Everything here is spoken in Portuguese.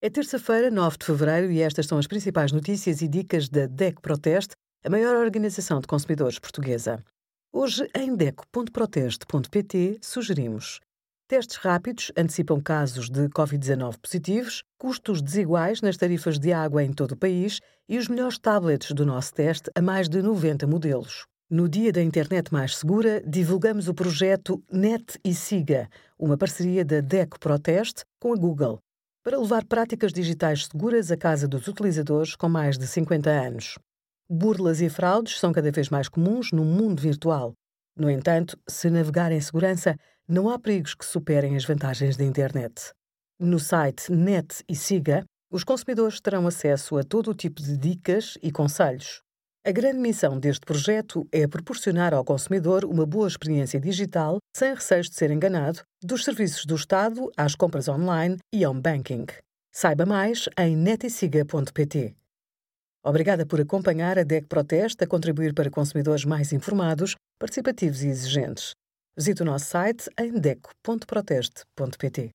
É terça-feira, 9 de fevereiro, e estas são as principais notícias e dicas da DEC Proteste, a maior organização de consumidores portuguesa. Hoje, em DEC.proteste.pt, sugerimos testes rápidos antecipam casos de Covid-19 positivos, custos desiguais nas tarifas de água em todo o país e os melhores tablets do nosso teste a mais de 90 modelos. No Dia da Internet Mais Segura, divulgamos o projeto Net e Siga, uma parceria da DEC Proteste com a Google para levar práticas digitais seguras à casa dos utilizadores com mais de 50 anos. Burlas e fraudes são cada vez mais comuns no mundo virtual. No entanto, se navegar em segurança, não há perigos que superem as vantagens da internet. No site Net e Siga, os consumidores terão acesso a todo o tipo de dicas e conselhos. A grande missão deste projeto é proporcionar ao consumidor uma boa experiência digital, sem receios de ser enganado, dos serviços do Estado às compras online e home banking. Saiba mais em netisiga.pt. Obrigada por acompanhar a DEC Proteste a contribuir para consumidores mais informados, participativos e exigentes. Visite o nosso site em deco.proteste.pt.